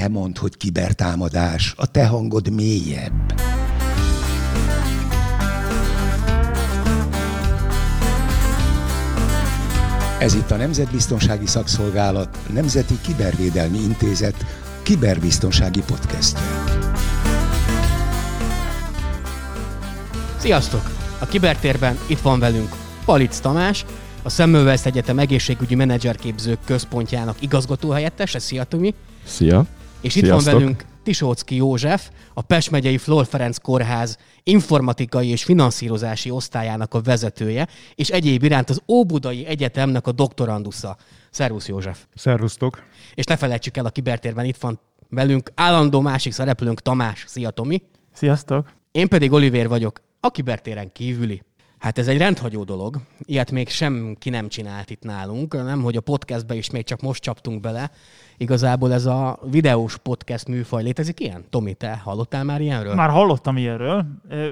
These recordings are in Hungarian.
Te mondd, hogy kibertámadás, a te hangod mélyebb. Ez itt a Nemzetbiztonsági Szakszolgálat Nemzeti Kibervédelmi Intézet kiberbiztonsági podcastje. Sziasztok! A kibertérben itt van velünk Palic Tamás, a Szemmelweis Egyetem egészségügyi menedzserképzők központjának igazgatóhelyettese. Szia, Tumi! Szia! És Sziasztok. itt van velünk Tisócki József, a Pest megyei Flor Ferenc Kórház informatikai és finanszírozási osztályának a vezetője, és egyéb iránt az Óbudai Egyetemnek a doktorandusza. Szervusz József! Szervusztok! És ne felejtsük el, a kibertérben itt van velünk állandó másik szereplőnk Tamás. Szia Tomi! Sziasztok! Én pedig Oliver vagyok, a kibertéren kívüli. Hát ez egy rendhagyó dolog. Ilyet még semki nem csinált itt nálunk. Nem, hogy a podcastbe is még csak most csaptunk bele. Igazából ez a videós podcast műfaj létezik ilyen? Tomi, te hallottál már ilyenről? Már hallottam ilyenről.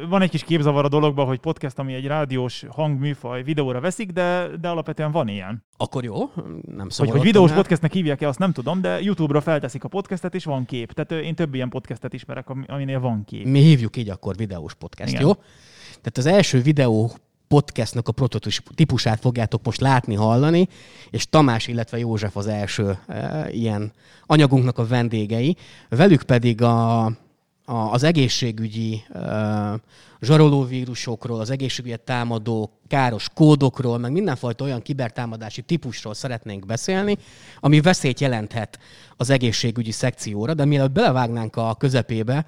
Van egy kis képzavar a dologban, hogy podcast, ami egy rádiós hangműfaj videóra veszik, de, de alapvetően van ilyen. Akkor jó, nem Hogy, hogy videós el. podcastnek hívják-e, azt nem tudom, de YouTube-ra felteszik a podcastet, és van kép. Tehát én több ilyen podcastet ismerek, aminél van kép. Mi hívjuk így akkor videós podcast, Igen. jó? Tehát az első videó podcastnak a prototípusát fogjátok most látni, hallani, és Tamás, illetve József az első e, ilyen anyagunknak a vendégei. Velük pedig a, a, az egészségügyi e, zsarolóvírusokról, az egészségügyet támadó káros kódokról, meg mindenfajta olyan kibertámadási típusról szeretnénk beszélni, ami veszélyt jelenthet az egészségügyi szekcióra, de mielőtt belevágnánk a közepébe,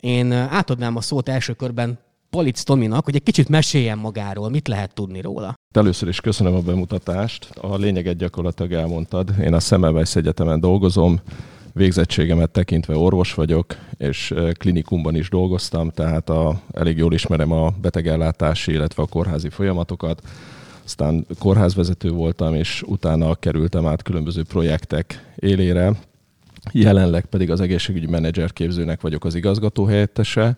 én átadnám a szót első körben Polic Tominak, hogy egy kicsit meséljen magáról, mit lehet tudni róla. Először is köszönöm a bemutatást. A lényeget gyakorlatilag elmondtad. Én a Szemmelweis Egyetemen dolgozom, végzettségemet tekintve orvos vagyok, és klinikumban is dolgoztam, tehát a, elég jól ismerem a betegellátási, illetve a kórházi folyamatokat. Aztán kórházvezető voltam, és utána kerültem át különböző projektek élére. Jelenleg pedig az egészségügyi menedzser képzőnek vagyok az igazgató helyettese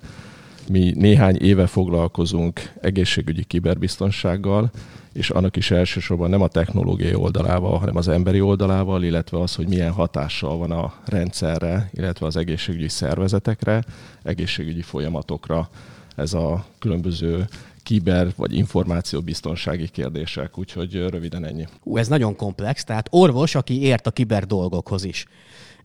mi néhány éve foglalkozunk egészségügyi kiberbiztonsággal, és annak is elsősorban nem a technológiai oldalával, hanem az emberi oldalával, illetve az, hogy milyen hatással van a rendszerre, illetve az egészségügyi szervezetekre, egészségügyi folyamatokra. Ez a különböző kiber vagy információbiztonsági kérdések, úgyhogy röviden ennyi. Ú, ez nagyon komplex, tehát orvos, aki ért a kiber dolgokhoz is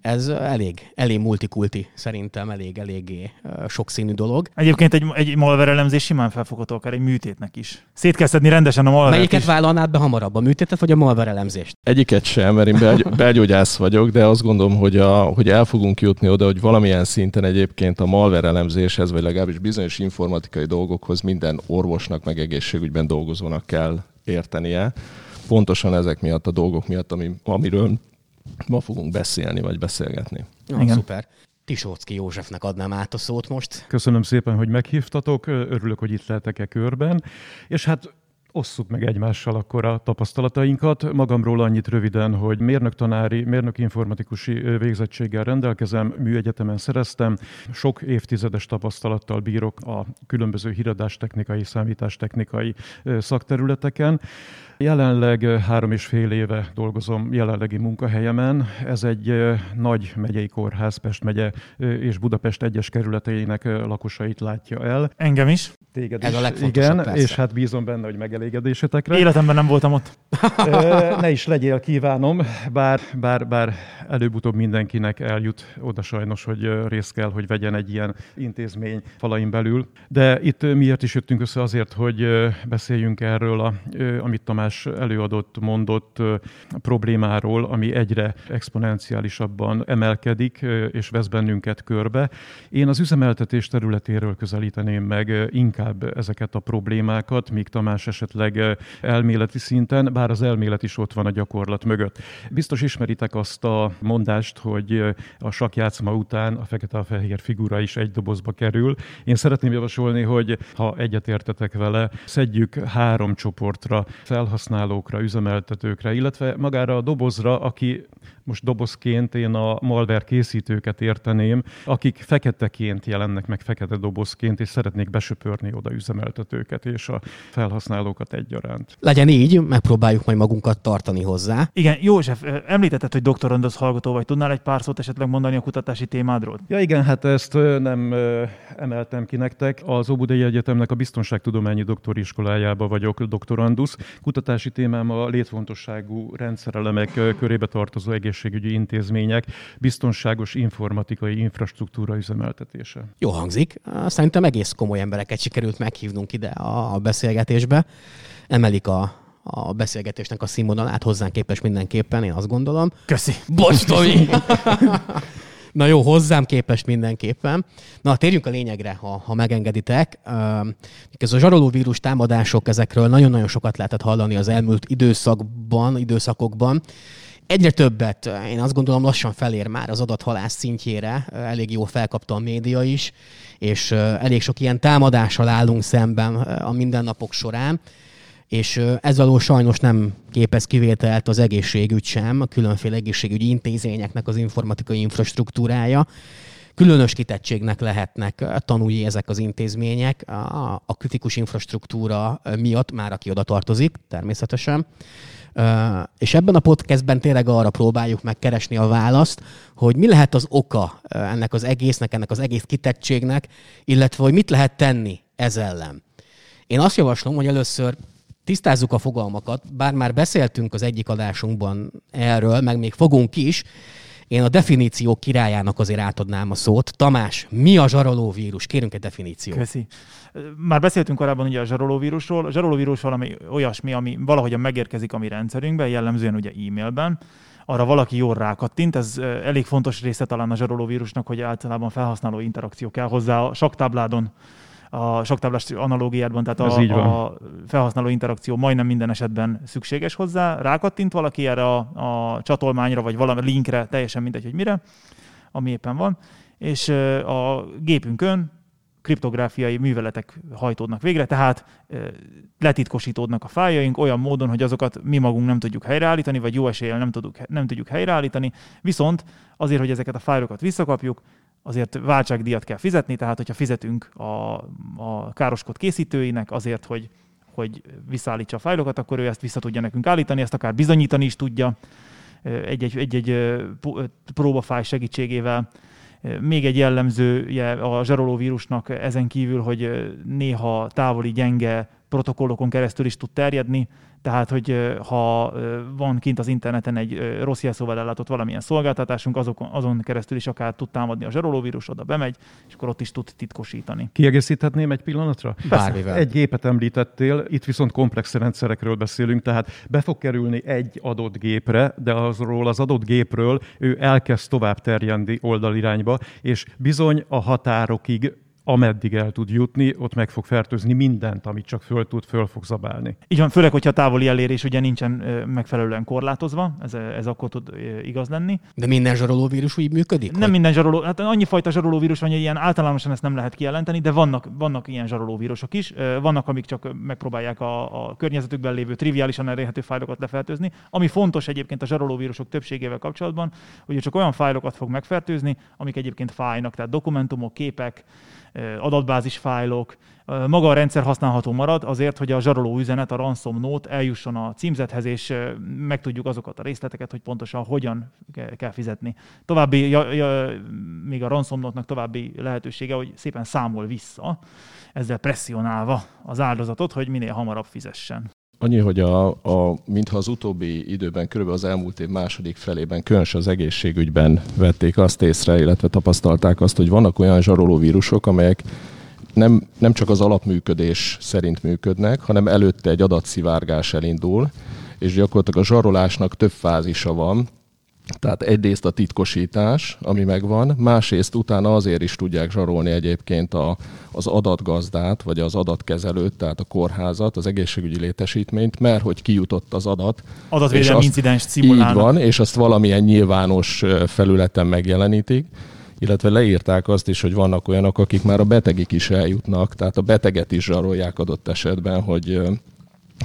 ez elég, elég multikulti, szerintem elég, eléggé sokszínű dolog. Egyébként egy, egy malware elemzés simán felfogható akár egy műtétnek is. Szét kell szedni rendesen a malware Melyiket is. vállalnád be hamarabb, a műtétet vagy a malware elemzést? Egyiket sem, mert én belgy- belgyógyász vagyok, de azt gondolom, hogy, a, hogy el fogunk jutni oda, hogy valamilyen szinten egyébként a malware elemzéshez, vagy legalábbis bizonyos informatikai dolgokhoz minden orvosnak, meg egészségügyben dolgozónak kell értenie. Pontosan ezek miatt a dolgok miatt, ami, amiről ma fogunk beszélni, vagy beszélgetni. Ja, Igen. Szuper. Tisócki Józsefnek adnám át a szót most. Köszönöm szépen, hogy meghívtatok, örülök, hogy itt lehetek-e körben. És hát Osszuk meg egymással akkor a tapasztalatainkat. Magamról annyit röviden, hogy mérnök tanári, mérnök informatikusi végzettséggel rendelkezem, műegyetemen szereztem, sok évtizedes tapasztalattal bírok a különböző híradástechnikai, számítástechnikai szakterületeken. Jelenleg három és fél éve dolgozom jelenlegi munkahelyemen. Ez egy nagy megyei kórház, Pest megye és Budapest egyes kerületeinek lakosait látja el. Engem is. Téged Ez is. a Igen, persze. és hát bízom benne, hogy megelégedésetekre. Életemben nem voltam ott. ne is legyél, kívánom, bár, bár, bár előbb-utóbb mindenkinek eljut oda sajnos, hogy részt kell, hogy vegyen egy ilyen intézmény falain belül. De itt miért is jöttünk össze azért, hogy beszéljünk erről, a, amit Tamás előadott, mondott problémáról, ami egyre exponenciálisabban emelkedik, és vesz bennünket körbe. Én az üzemeltetés területéről közelíteném meg inkább ezeket a problémákat, míg Tamás esetleg elméleti szinten, bár az elmélet is ott van a gyakorlat mögött. Biztos ismeritek azt a mondást, hogy a sakjátszma után a fekete-fehér figura is egy dobozba kerül. Én szeretném javasolni, hogy ha egyetértetek vele, szedjük három csoportra, felhasználókra, üzemeltetőkre, illetve magára a dobozra, aki most dobozként én a malware készítőket érteném, akik feketeként jelennek meg fekete dobozként, és szeretnék besöpörni oda üzemeltetőket és a felhasználókat egyaránt. Legyen így, megpróbáljuk majd magunkat tartani hozzá. Igen, József, említetted, hogy doktorandusz hallgató vagy. Tudnál egy pár szót esetleg mondani a kutatási témádról? Ja igen, hát ezt nem emeltem ki nektek. Az Óbudai Egyetemnek a Biztonságtudományi Doktoriskolájába vagyok doktorandusz. Kutatási témám a létfontosságú rendszerelemek körébe tartozó egészségügyi intézmények biztonságos informatikai infrastruktúra üzemeltetése. Jó hangzik. Szerintem egész komoly embereket sikerült meghívnunk ide a beszélgetésbe. Emelik a, a beszélgetésnek a színvonalát hozzánk képes mindenképpen, én azt gondolom. Köszi. Bocs, Tomi! Na jó, hozzám képest mindenképpen. Na, térjünk a lényegre, ha, ha megengeditek. Ez a zsaroló vírus támadások, ezekről nagyon-nagyon sokat lehetett hallani az elmúlt időszakban, időszakokban. Egyre többet, én azt gondolom lassan felér már az adathalász szintjére, elég jól felkapta a média is, és elég sok ilyen támadással állunk szemben a mindennapok során és ez alól sajnos nem képez kivételt az egészségügy sem, a különféle egészségügyi intézményeknek az informatikai infrastruktúrája. Különös kitettségnek lehetnek tanulni ezek az intézmények a kritikus infrastruktúra miatt, már aki oda tartozik, természetesen. És ebben a podcastben tényleg arra próbáljuk megkeresni a választ, hogy mi lehet az oka ennek az egésznek, ennek az egész kitettségnek, illetve hogy mit lehet tenni ez ellen. Én azt javaslom, hogy először tisztázzuk a fogalmakat, bár már beszéltünk az egyik adásunkban erről, meg még fogunk is, én a definíció királyának azért átadnám a szót. Tamás, mi a zsarolóvírus? Kérünk egy definíciót. Köszi. Már beszéltünk korábban ugye a zsarolóvírusról. A zsarolóvírus valami olyasmi, ami valahogyan megérkezik a mi rendszerünkbe, jellemzően ugye e-mailben arra valaki jól rákattint. Ez elég fontos része talán a zsarolóvírusnak, hogy általában felhasználó interakció kell hozzá a saktábládon a soktáblás analógiában, tehát a, a felhasználó interakció majdnem minden esetben szükséges hozzá. Rákattint valaki erre a, a csatolmányra, vagy valami linkre, teljesen mindegy, hogy mire, ami éppen van, és a gépünkön kriptográfiai műveletek hajtódnak végre, tehát letitkosítódnak a fájjaink olyan módon, hogy azokat mi magunk nem tudjuk helyreállítani, vagy jó eséllyel nem, tudjuk, nem tudjuk helyreállítani, viszont azért, hogy ezeket a fájlokat visszakapjuk, azért váltságdíjat kell fizetni, tehát hogyha fizetünk a, a károskod készítőinek azért, hogy, hogy visszaállítsa a fájlokat, akkor ő ezt vissza tudja nekünk állítani, ezt akár bizonyítani is tudja egy-egy, egy-egy próbafáj segítségével. Még egy jellemzője a zsarolóvírusnak ezen kívül, hogy néha távoli, gyenge protokollokon keresztül is tud terjedni, tehát, hogy ha van kint az interneten egy rossz jelszóval ellátott valamilyen szolgáltatásunk, azokon, azon keresztül is akár tud támadni a zsarolóvírus, oda bemegy, és akkor ott is tud titkosítani. Kiegészíthetném egy pillanatra? Bármivel. Egy gépet említettél, itt viszont komplex rendszerekről beszélünk, tehát be fog kerülni egy adott gépre, de azról az adott gépről ő elkezd tovább terjedni oldalirányba, és bizony a határokig ameddig el tud jutni, ott meg fog fertőzni mindent, amit csak föl tud, föl fog zabálni. Így van, főleg, hogyha a távoli elérés ugye nincsen megfelelően korlátozva, ez, ez akkor tud igaz lenni. De minden zsarolóvírus úgy működik? Nem hogy? minden zsaroló, hát annyi fajta zsarolóvírus van, hogy ilyen általánosan ezt nem lehet kijelenteni, de vannak, vannak ilyen zsarolóvírusok is. Vannak, amik csak megpróbálják a, a környezetükben lévő triviálisan elérhető fájlokat lefertőzni. Ami fontos egyébként a zsarolóvírusok többségével kapcsolatban, hogy csak olyan fájlokat fog megfertőzni, amik egyébként fájnak, tehát dokumentumok, képek, adatbázis fájlok, maga a rendszer használható marad azért, hogy a zsaroló üzenet, a ransom note eljusson a címzethez, és megtudjuk azokat a részleteket, hogy pontosan hogyan kell fizetni. További, ja, ja, még a ransom note-nak további lehetősége, hogy szépen számol vissza, ezzel presszionálva az áldozatot, hogy minél hamarabb fizessen. Annyi, hogy a, a, mintha az utóbbi időben, körülbelül az elmúlt év második felében, különösen az egészségügyben vették azt észre, illetve tapasztalták azt, hogy vannak olyan zsaroló vírusok, amelyek nem, nem csak az alapműködés szerint működnek, hanem előtte egy adatszivárgás elindul, és gyakorlatilag a zsarolásnak több fázisa van, tehát egyrészt a titkosítás, ami megvan, másrészt utána azért is tudják zsarolni egyébként a, az adatgazdát, vagy az adatkezelőt, tehát a kórházat, az egészségügyi létesítményt, mert hogy kijutott az adat. Adatvédelmi incidens szimulálnak. Így van, és azt valamilyen nyilvános felületen megjelenítik illetve leírták azt is, hogy vannak olyanok, akik már a betegik is eljutnak, tehát a beteget is zsarolják adott esetben, hogy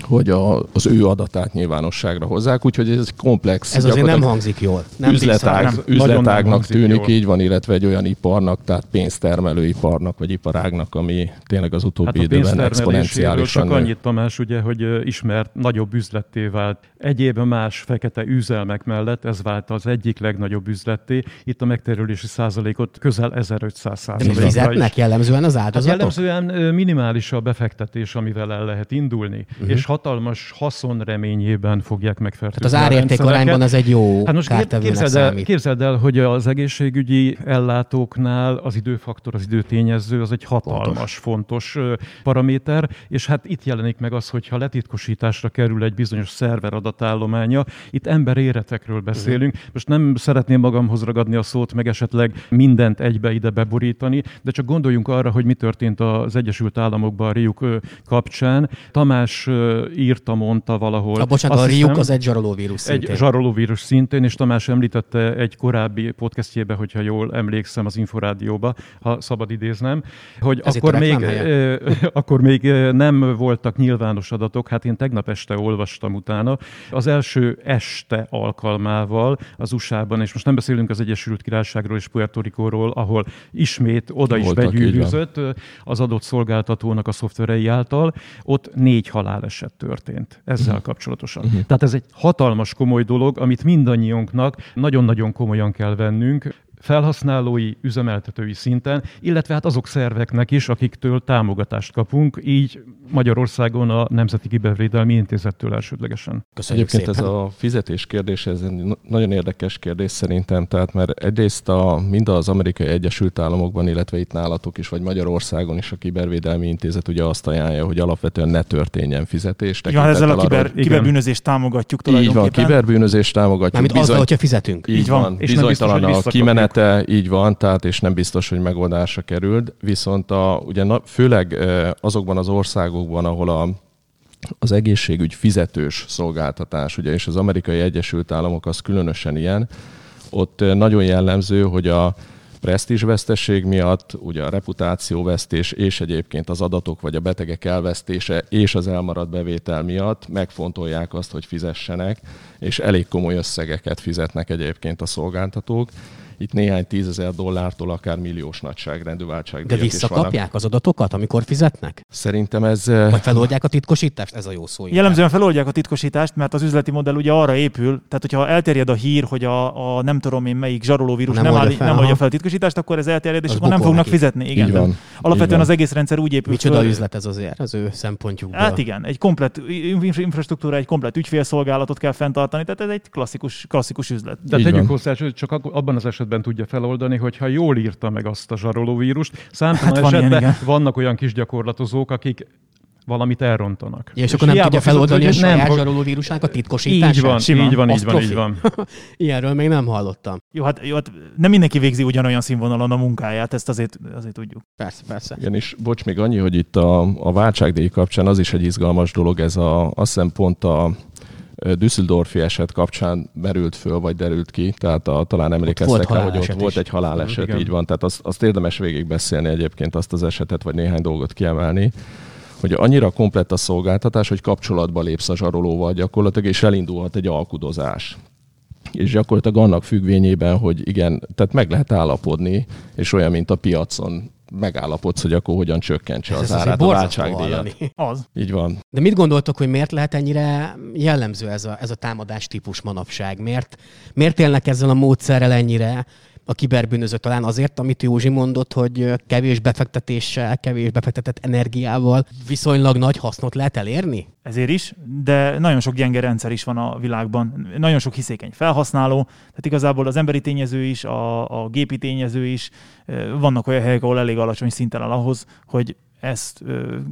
hogy a, az ő adatát nyilvánosságra hozzák, úgyhogy ez komplex. Ez azért nem hangzik jól. Nem üzletág, nem, üzletágnak tűnik, jól. így van, illetve egy olyan iparnak, tehát pénztermelő iparnak, vagy iparágnak, ami tényleg az utóbbi hát időben exponenciálisan. Csak annyit, Tamás, ugye, hogy ismert nagyobb üzletté vált. Egyéb más fekete üzelmek mellett ez vált az egyik legnagyobb üzletté. Itt a megterülési százalékot közel 1500 százalékra. De fizetnek jellemzően az áldozatok? Hát jellemzően minimális a befektetés, amivel el lehet indulni. Uh-huh. És hatalmas haszon reményében fogják megfertőzni. Tehát az árérték arányban ez egy jó hát most képzeld el, képzeld el, hogy az egészségügyi ellátóknál az időfaktor, az időtényező, az egy hatalmas, fontos, fontos paraméter, és hát itt jelenik meg az, hogy ha letitkosításra kerül egy bizonyos szerver adatállománya, itt ember életekről beszélünk. Uh-huh. Most nem szeretném magamhoz ragadni a szót, meg esetleg mindent egybe ide beborítani, de csak gondoljunk arra, hogy mi történt az Egyesült Államokban a Riuk kapcsán. Tamás írta, mondta valahol. A bocsánat, a Riuk az egy zsarolóvírus szintén. Egy zsarolóvírus szintén, és Tamás említette egy korábbi podcastjébe, hogyha jól emlékszem az Inforádióba, ha szabad idéznem, hogy akkor még, akkor még nem voltak nyilvános adatok, hát én tegnap este olvastam utána. Az első este alkalmával az USA-ban, és most nem beszélünk az Egyesült Királyságról és Puerto Ricóról, ahol ismét oda is begyűrűzött az adott szolgáltatónak a szoftverei által, ott négy haláleset történt ezzel uh-huh. kapcsolatosan. Uh-huh. Tehát ez egy hatalmas komoly dolog, amit mindannyiunknak nagyon-nagyon komolyan kell vennünk felhasználói, üzemeltetői szinten, illetve hát azok szerveknek is, akiktől támogatást kapunk, így Magyarországon a Nemzeti Kibervédelmi Intézettől elsődlegesen. Köszönjük Egyébként szépen. ez a fizetés kérdés, ez egy nagyon érdekes kérdés szerintem, tehát mert egyrészt a, mind az Amerikai Egyesült Államokban, illetve itt nálatok is, vagy Magyarországon is a Kibervédelmi Intézet ugye azt ajánlja, hogy alapvetően ne történjen fizetés. Ja, ezzel a kiber, arra, kiberbűnözést támogatjuk tulajdonképpen. Így van, kiberbűnözést támogatjuk. Mármint bizony, azzal, hogyha fizetünk. Így, így van, van. És bizonytalan a kimenete, így van, tehát és nem biztos, hogy megoldásra került. Viszont a, ugye na, főleg azokban az országokban, ahol a az egészségügy fizetős szolgáltatás, ugye, és az amerikai Egyesült Államok az különösen ilyen, ott nagyon jellemző, hogy a presztízsveszteség miatt, ugye a reputációvesztés és egyébként az adatok vagy a betegek elvesztése és az elmaradt bevétel miatt megfontolják azt, hogy fizessenek, és elég komoly összegeket fizetnek egyébként a szolgáltatók itt néhány tízezer dollártól akár milliós nagyságrendű váltság. De visszakapják az adatokat, amikor fizetnek? Szerintem ez... Vagy feloldják a titkosítást? Ez a jó szó. Jellemzően feloldják a titkosítást, mert az üzleti modell ugye arra épül, tehát hogyha elterjed a hír, hogy a, a nem tudom én melyik zsarolóvírus nem, nem, áll, fel, nem oldja fel a titkosítást, akkor ez elterjed, és az akkor nem fognak neki. fizetni. Igen, van. Alapvetően van. az egész rendszer úgy épül. Micsoda föl, üzlet ez azért az ő szempontjukból. Hát igen, egy komplet infrastruktúra, egy komplet ügyfélszolgálatot kell fenntartani, tehát ez egy klasszikus, klasszikus üzlet. De tegyük hozzá, hogy csak abban az esetben tudja feloldani, hogyha jól írta meg azt a zsarolóvírust. Számtalan hát van esetben ilyen, vannak olyan kis gyakorlatozók, akik valamit elrontanak. Ja, és, és akkor nem tudja feloldani a saját nem, zsaroló vírusnak a titkosítását? Így van, Sima. így van, így van, így van. Ilyenről még nem hallottam. Jó hát, jó, hát nem mindenki végzi ugyanolyan színvonalon a munkáját, ezt azért, azért tudjuk. Persze, persze. Igen, és bocs, még annyi, hogy itt a, a váltságdíj kapcsán az is egy izgalmas dolog, ez a, azt hiszem pont a Düsseldorfi eset kapcsán merült föl, vagy derült ki, tehát a, talán emlékeztek rá, hogy ott is. volt egy haláleset, Igen. így van, tehát azt, azt érdemes végigbeszélni egyébként azt az esetet, vagy néhány dolgot kiemelni hogy annyira komplett a szolgáltatás, hogy kapcsolatba lépsz a zsarolóval gyakorlatilag, és elindulhat egy alkudozás. És gyakorlatilag annak függvényében, hogy igen, tehát meg lehet állapodni, és olyan, mint a piacon megállapodsz, hogy akkor hogyan csökkentse az árát a váltságdíjat. Az. Így van. De mit gondoltok, hogy miért lehet ennyire jellemző ez a, ez a támadás típus manapság? Miért, miért élnek ezzel a módszerrel ennyire? A kiberbűnöző talán azért, amit Józsi mondott, hogy kevés befektetéssel, kevés befektetett energiával viszonylag nagy hasznot lehet elérni? Ezért is, de nagyon sok gyenge rendszer is van a világban, nagyon sok hiszékeny felhasználó, tehát igazából az emberi tényező is, a, a gépi tényező is, vannak olyan helyek, ahol elég alacsony szinten áll ahhoz, hogy ezt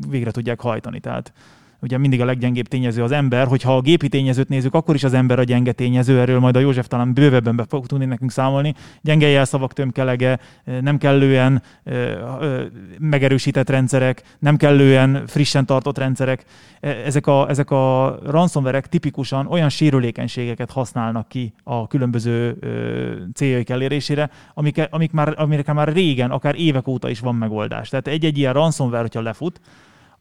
végre tudják hajtani. Tehát ugye mindig a leggyengébb tényező az ember, hogyha a gépi tényezőt nézzük, akkor is az ember a gyenge tényező, erről majd a József talán bővebben be fog tudni nekünk számolni. Gyenge jelszavak tömkelege, nem kellően megerősített rendszerek, nem kellően frissen tartott rendszerek. E, ezek a, ezek a ransomware tipikusan olyan sérülékenységeket használnak ki a különböző céljaik elérésére, amik, amik már, amire már régen, akár évek óta is van megoldás. Tehát egy-egy ilyen ransomware, hogyha lefut,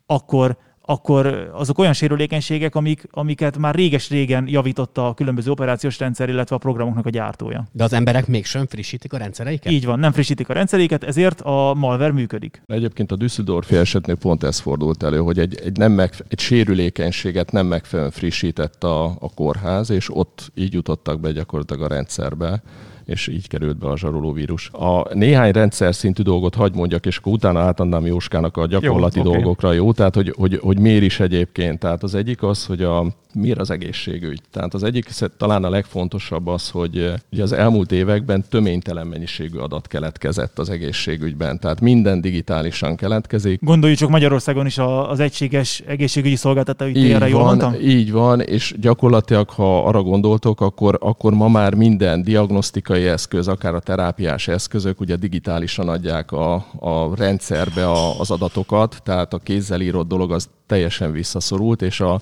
akkor akkor azok olyan sérülékenységek, amik, amiket már réges-régen javította a különböző operációs rendszer, illetve a programoknak a gyártója. De az emberek mégsem frissítik a rendszereiket? Így van, nem frissítik a rendszereiket, ezért a malware működik. Egyébként a Düsseldorfi esetnél pont ez fordult elő, hogy egy, egy, nem meg, egy sérülékenységet nem megfelelően frissített a, a kórház, és ott így jutottak be gyakorlatilag a rendszerbe és így került be a zsarolóvírus. A néhány rendszer szintű dolgot hagy mondjak, és akkor utána átadnám Jóskának a gyakorlati jó, dolgokra, okay. jó? Tehát, hogy, hogy, hogy miért is egyébként. Tehát az egyik az, hogy a, miért az egészségügy. Tehát az egyik talán a legfontosabb az, hogy ugye az elmúlt években töménytelen mennyiségű adat keletkezett az egészségügyben. Tehát minden digitálisan keletkezik. Gondoljuk csak Magyarországon is az egységes egészségügyi szolgáltatói térre, jól mondtam? Így van, és gyakorlatilag, ha arra gondoltok, akkor, akkor ma már minden diagnosztikai eszköz, akár a terápiás eszközök, ugye digitálisan adják a, a rendszerbe a, az adatokat, tehát a kézzel írott dolog az teljesen visszaszorult, és a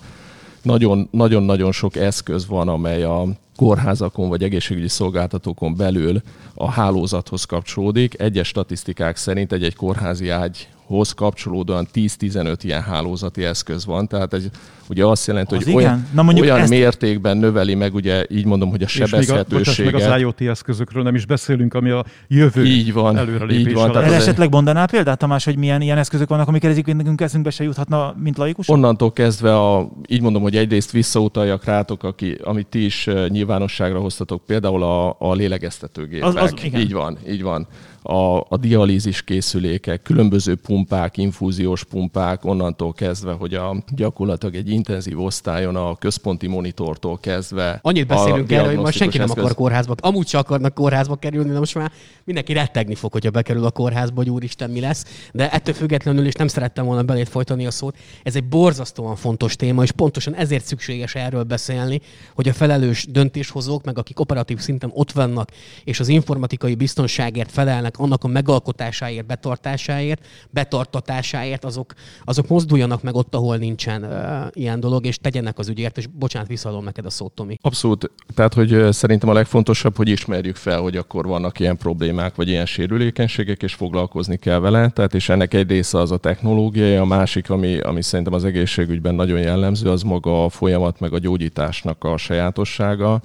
nagyon-nagyon sok eszköz van, amely a kórházakon vagy egészségügyi szolgáltatókon belül a hálózathoz kapcsolódik. Egyes statisztikák szerint egy-egy kórházi ágy hoz kapcsolódóan 10-15 ilyen hálózati eszköz van, tehát ez ugye azt jelenti, az hogy igen? olyan, Na mondjuk olyan ezt... mértékben növeli meg, ugye így mondom, hogy a sebezhetőséget. És még, a, meg az IoT eszközökről nem is beszélünk, ami a jövő így van, így van. Tehát esetleg mondanál példát, Tamás, hogy milyen ilyen eszközök vannak, amik ezek nekünk eszünkbe se juthatna, mint laikus? Onnantól kezdve, a, így mondom, hogy egyrészt visszautaljak rátok, aki, amit ti is eh, nyilvánosságra hoztatok, például a, a lélegeztetőgépek. Az, az, igen. Így van, így van a, a dialízis készülékek, különböző pumpák, infúziós pumpák, onnantól kezdve, hogy a gyakorlatilag egy intenzív osztályon a központi monitortól kezdve. Annyit beszélünk erről, hogy most senki nem eszköz... akar kórházba, amúgy csak akarnak kórházba kerülni, de most már mindenki rettegni fog, hogyha bekerül a kórházba, hogy úristen mi lesz. De ettől függetlenül is nem szerettem volna belét folytani a szót. Ez egy borzasztóan fontos téma, és pontosan ezért szükséges erről beszélni, hogy a felelős döntéshozók, meg akik operatív szinten ott vannak, és az informatikai biztonságért felelnek, ennek annak a megalkotásáért, betartásáért, betartatásáért, azok, azok mozduljanak meg ott, ahol nincsen uh, ilyen dolog, és tegyenek az ügyért, és bocsánat, visszaadom neked a szót, Tomi. Abszolút. Tehát, hogy szerintem a legfontosabb, hogy ismerjük fel, hogy akkor vannak ilyen problémák, vagy ilyen sérülékenységek, és foglalkozni kell vele. Tehát, és ennek egy része az a technológia, a másik, ami, ami szerintem az egészségügyben nagyon jellemző, az maga a folyamat, meg a gyógyításnak a sajátossága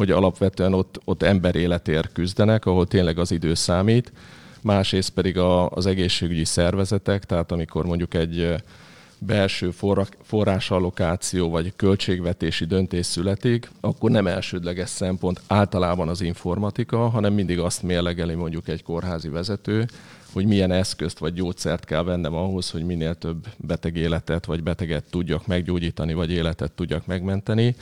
hogy alapvetően ott, ott ember életért küzdenek, ahol tényleg az idő számít, másrészt pedig a, az egészségügyi szervezetek, tehát amikor mondjuk egy belső forrásallokáció vagy költségvetési döntés születik, akkor nem elsődleges szempont általában az informatika, hanem mindig azt mérlegeli mondjuk egy kórházi vezető, hogy milyen eszközt vagy gyógyszert kell vennem ahhoz, hogy minél több beteg életet vagy beteget tudjak meggyógyítani, vagy életet tudjak megmenteni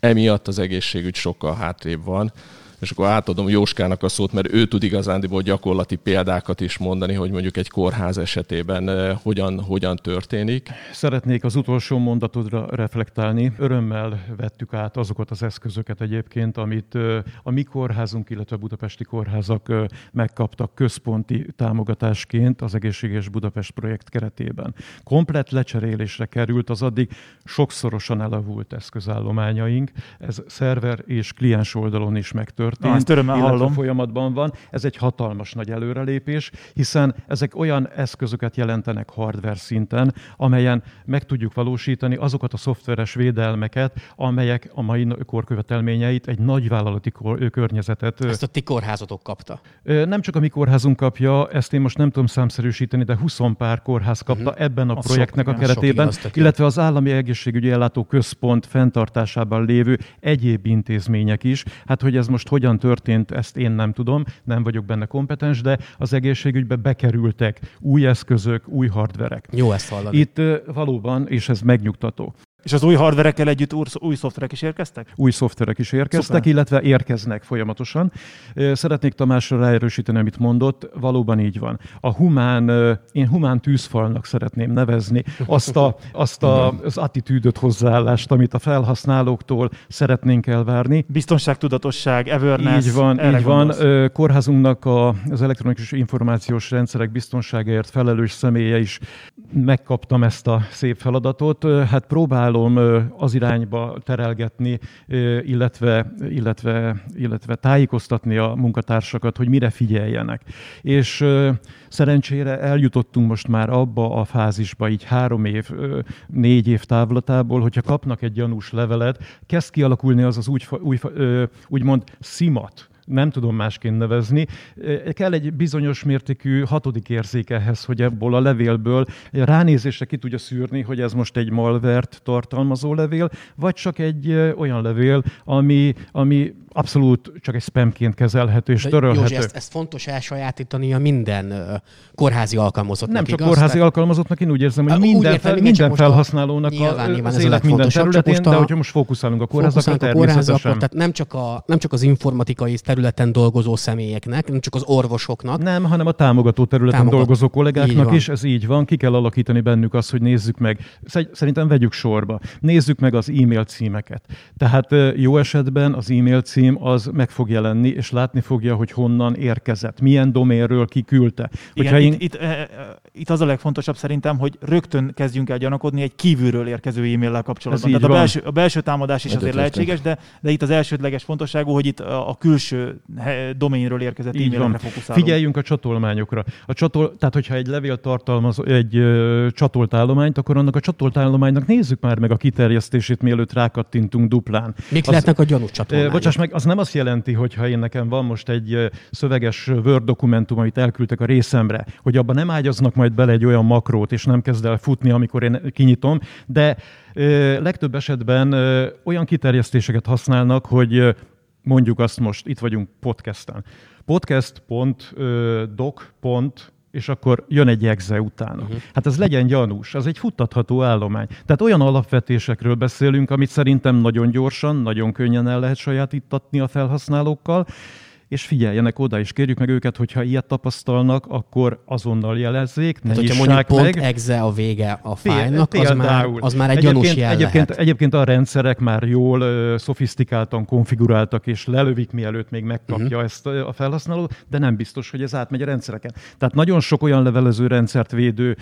emiatt az egészségügy sokkal hátrébb van és akkor átadom Jóskának a szót, mert ő tud igazándiból gyakorlati példákat is mondani, hogy mondjuk egy kórház esetében eh, hogyan, hogyan történik. Szeretnék az utolsó mondatodra reflektálni. Örömmel vettük át azokat az eszközöket egyébként, amit eh, a mi kórházunk, illetve a budapesti kórházak eh, megkaptak központi támogatásként az Egészséges Budapest projekt keretében. Komplet lecserélésre került az addig sokszorosan elavult eszközállományaink. Ez szerver és kliens oldalon is megtörtént történt, Na, ezt illetve hallom. folyamatban van. Ez egy hatalmas nagy előrelépés, hiszen ezek olyan eszközöket jelentenek hardware szinten, amelyen meg tudjuk valósítani azokat a szoftveres védelmeket, amelyek a mai korkövetelményeit egy nagyvállalati kor- környezetet... Ezt a ti kórházatok kapta? Nem csak a mi kórházunk kapja, ezt én most nem tudom számszerűsíteni, de 20 pár kórház kapta uh-huh. ebben a, a projektnek sok, a keretében, sok, illetve az Állami Egészségügyi Ellátó Központ fenntartásában lévő egyéb intézmények is. Hát, hogy ez most hogyan történt, ezt én nem tudom, nem vagyok benne kompetens, de az egészségügybe bekerültek új eszközök, új hardverek. Jó ezt hallani. Itt valóban, és ez megnyugtató. És az új hardverekkel együtt új, szoftverek is érkeztek? Új szoftverek is érkeztek, Szuper. illetve érkeznek folyamatosan. Szeretnék Tamásra ráerősíteni, amit mondott, valóban így van. A humán, én humán tűzfalnak szeretném nevezni azt, a, azt a, az attitűdöt, hozzáállást, amit a felhasználóktól szeretnénk elvárni. Biztonságtudatosság, awareness. Így van, így van. Kórházunknak a, az elektronikus információs rendszerek biztonságáért felelős személye is megkaptam ezt a szép feladatot, hát próbálom az irányba terelgetni, illetve, illetve, illetve tájékoztatni a munkatársakat, hogy mire figyeljenek. És szerencsére eljutottunk most már abba a fázisba, így három év, négy év távlatából, hogyha kapnak egy gyanús levelet, kezd kialakulni az az úgy, úgy, úgymond szimat, nem tudom másként nevezni. Kell egy bizonyos mértékű hatodik érzék ehhez, hogy ebből a levélből ránézésre ki tudja szűrni, hogy ez most egy malvert tartalmazó levél, vagy csak egy olyan levél, ami, ami abszolút csak egy spamként kezelhető és De törölhető. Józsi, ezt, ezt fontos elsajátítani a minden kórházi alkalmazottnak. Nem csak igaz? kórházi Tehát... alkalmazottnak, én úgy érzem, hogy minden, értem, fel, minden felhasználónak nyilván, a, nyilván az élet minden területén, a, de hogyha most fókuszálunk a kórházakra, a kórházakra, tehát nem csak, a, nem csak az informatikai területen dolgozó személyeknek, nem csak az orvosoknak. Nem, hanem a támogató területen Támogat... dolgozó kollégáknak is, ez így van. Ki kell alakítani bennük azt, hogy nézzük meg. Szerintem vegyük sorba. Nézzük meg az e-mail címeket. Tehát jó esetben az e-mail cím az meg fog jelenni, és látni fogja, hogy honnan érkezett, milyen doménről kiküldte. Igen, én... itt, itt, e, e, itt az a legfontosabb szerintem, hogy rögtön kezdjünk el gyanakodni egy kívülről érkező e-maillel kapcsolatban. Tehát a belső, a belső támadás is azért lehetséges, de, de itt az elsődleges fontosságú, hogy itt a, a külső doménről érkezett e-mailekre fókuszálunk. Figyeljünk a csatolmányokra. A csatol, tehát, hogyha egy levél tartalmaz egy ö, csatolt állományt, akkor annak a csatolt állománynak nézzük már meg a kiterjesztését, mielőtt rákattintunk duplán. Mik az, lehetnek a gyanús csatolmányok? Bocsáss meg, az nem azt jelenti, hogy ha én nekem van most egy szöveges Word dokumentum, amit elküldtek a részemre, hogy abban nem ágyaznak majd bele egy olyan makrót, és nem kezd el futni, amikor én kinyitom, de legtöbb esetben olyan kiterjesztéseket használnak, hogy mondjuk azt most, itt vagyunk podcasten. podcast.doc és akkor jön egy egze utána. Uh-huh. Hát ez legyen gyanús, az egy futtatható állomány. Tehát olyan alapvetésekről beszélünk, amit szerintem nagyon gyorsan, nagyon könnyen el lehet sajátítatni a felhasználókkal, és figyeljenek oda, és kérjük meg őket, hogyha ilyet tapasztalnak, akkor azonnal jelezzék, ne Tehát, hogyha mondjuk meg. pont exe a vége a fájlnak, az már, az már egy gyanús jel egyébként, lehet. egyébként a rendszerek már jól, uh, szofisztikáltan konfiguráltak, és lelövik, mielőtt még megkapja uh-huh. ezt a felhasználó, de nem biztos, hogy ez átmegy a rendszereken. Tehát nagyon sok olyan levelező rendszert védő,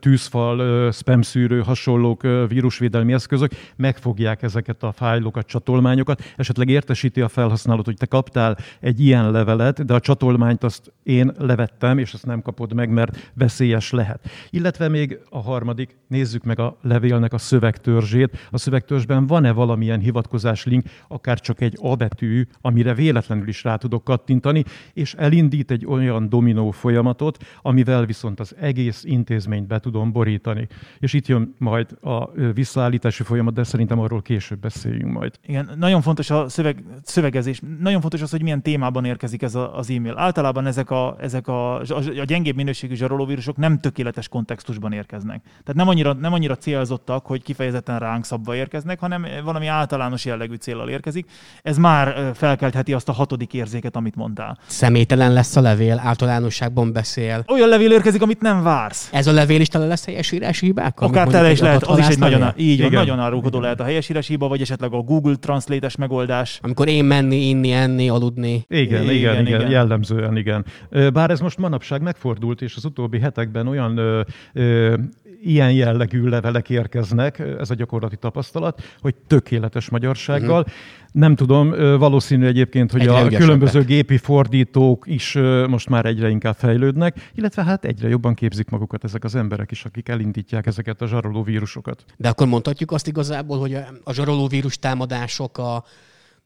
tűzfal, uh, spam-szűrő, hasonlók, vírusvédelmi eszközök megfogják ezeket a fájlokat, csatolmányokat, esetleg értesíti a felhasználót, hogy te kaptál egy ilyen levelet, de a csatolmányt azt én levettem, és azt nem kapod meg, mert veszélyes lehet. Illetve még a harmadik, nézzük meg a levélnek a szövegtörzsét. A szövegtörzsben van-e valamilyen hivatkozás link, akár csak egy A betű, amire véletlenül is rá tudok kattintani, és elindít egy olyan dominó folyamatot, amivel viszont az egész intézményt be tudom borítani. És itt jön majd a visszaállítási folyamat, de szerintem arról később beszéljünk majd. Igen, nagyon fontos a szöveg, szövegezés. Nagyon fontos az, hogy milyen témában érkezik ez a, az e-mail. Általában ezek, a, ezek a, a, a gyengébb minőségű zsarolóvírusok nem tökéletes kontextusban érkeznek. Tehát nem annyira, nem annyira célzottak, hogy kifejezetten ránk szabva érkeznek, hanem valami általános jellegű célral érkezik. Ez már felkeltheti azt a hatodik érzéket, amit mondtál. Személytelen lesz a levél, általánosságban beszél. Olyan levél érkezik, amit nem vársz. Ez a levél is tele lesz helyesírási hibákkal? Akár tele is lehet, az is egy nagyon, így van, nagyon árulkodó lehet a helyesírási hiba, vagy esetleg a Google Translate-es megoldás. Amikor én menni, inni, enni, aludni, igen, igen, igen, igen, jellemzően igen. Bár ez most manapság megfordult, és az utóbbi hetekben olyan ö, ö, ilyen jellegű levelek érkeznek, ez a gyakorlati tapasztalat, hogy tökéletes magyarsággal. Uh-huh. Nem tudom, valószínű egyébként, hogy egyre a különböző gépi fordítók is most már egyre inkább fejlődnek, illetve hát egyre jobban képzik magukat ezek az emberek is, akik elindítják ezeket a zsaroló vírusokat. De akkor mondhatjuk azt igazából, hogy a zsaroló vírus támadások a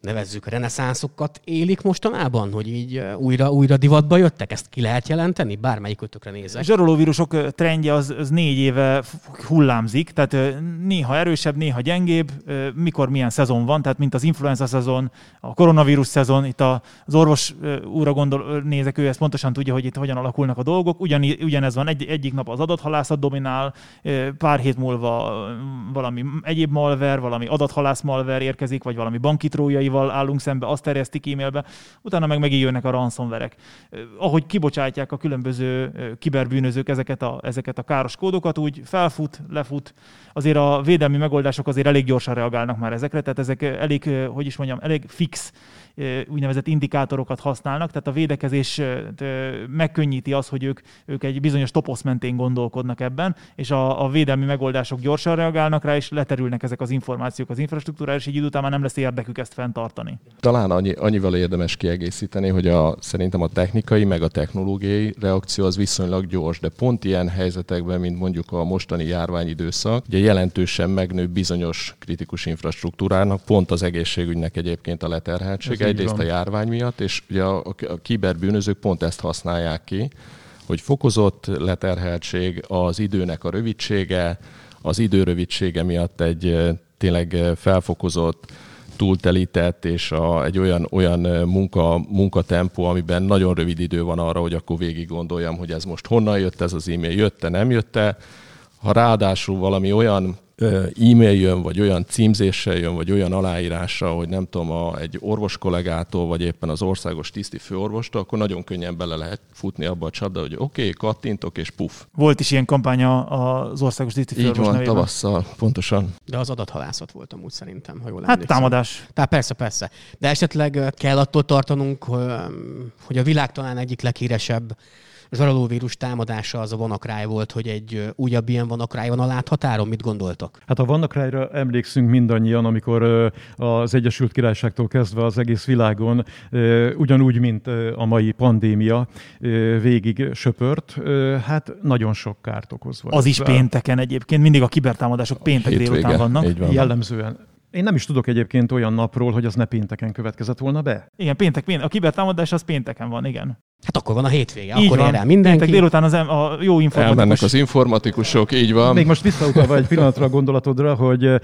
nevezzük reneszánszokat élik mostanában, hogy így újra, újra divatba jöttek? Ezt ki lehet jelenteni? Bármelyik ötökre nézek. A zsarolóvírusok trendje az, az négy éve hullámzik, tehát néha erősebb, néha gyengébb, mikor milyen szezon van, tehát mint az influenza szezon, a koronavírus szezon, itt az orvos úra gondol, nézek, ő ezt pontosan tudja, hogy itt hogyan alakulnak a dolgok. Ugyan, ugyanez van, egy, egyik nap az adathalászat dominál, pár hét múlva valami egyéb malver, valami adathalász malver érkezik, vagy valami bankitrójai céljaival állunk szembe, azt terjesztik e-mailbe, utána meg megint jönnek a ransomverek. Ahogy kibocsátják a különböző kiberbűnözők ezeket a, ezeket a káros kódokat, úgy felfut, lefut. Azért a védelmi megoldások azért elég gyorsan reagálnak már ezekre, tehát ezek elég, hogy is mondjam, elég fix úgynevezett indikátorokat használnak, tehát a védekezés megkönnyíti az, hogy ők, ők egy bizonyos toposz mentén gondolkodnak ebben, és a, a védelmi megoldások gyorsan reagálnak rá, és leterülnek ezek az információk az infrastruktúrára, és így idő után már nem lesz érdekük ezt fenntartani. Talán annyi, annyival érdemes kiegészíteni, hogy a, szerintem a technikai meg a technológiai reakció az viszonylag gyors, de pont ilyen helyzetekben, mint mondjuk a mostani járványidőszak, ugye jelentősen megnő bizonyos kritikus infrastruktúrának, pont az egészségügynek egyébként a leterheltsége, egyrészt van. a járvány miatt, és ugye a, a, kiberbűnözők pont ezt használják ki, hogy fokozott leterheltség, az időnek a rövidsége, az idő rövidsége miatt egy tényleg felfokozott túltelített, és a, egy olyan, olyan munka, munkatempó, amiben nagyon rövid idő van arra, hogy akkor végig gondoljam, hogy ez most honnan jött ez az e-mail, jötte, nem jötte. Ha ráadásul valami olyan e-mail jön, vagy olyan címzéssel jön, vagy olyan aláírással, hogy nem tudom, a, egy orvos kollégától, vagy éppen az országos tiszti főorvostól, akkor nagyon könnyen bele lehet futni abba a csapda, hogy oké, okay, kattintok, és puf. Volt is ilyen kampánya az országos tiszti főorvos Így van, nevében. tavasszal, pontosan. De az adathalászat volt amúgy szerintem, ha jól Hát emlékszem. támadás. Tehát persze, persze. De esetleg kell attól tartanunk, hogy a világ talán egyik leghíresebb zsarolóvírus támadása az a WannaCry volt, hogy egy újabb ilyen WannaCry van a láthatáron. Mit gondoltak? Hát a WannaCry-ra emlékszünk mindannyian, amikor az Egyesült Királyságtól kezdve az egész világon ugyanúgy, mint a mai pandémia végig söpört, hát nagyon sok kárt okozva. Az is pénteken egyébként, mindig a kibertámadások péntek Hétvége. délután vannak. Van. Jellemzően én nem is tudok egyébként olyan napról, hogy az ne pénteken következett volna be. Igen, péntek, péntek. A kibertámadás az pénteken van, igen. Hát akkor van a hétvége, így akkor van. ér el mindenki. Péntek délután az, a jó informatikus. Elmennek az informatikusok, így van. Még most visszautalva egy pillanatra a gondolatodra, hogy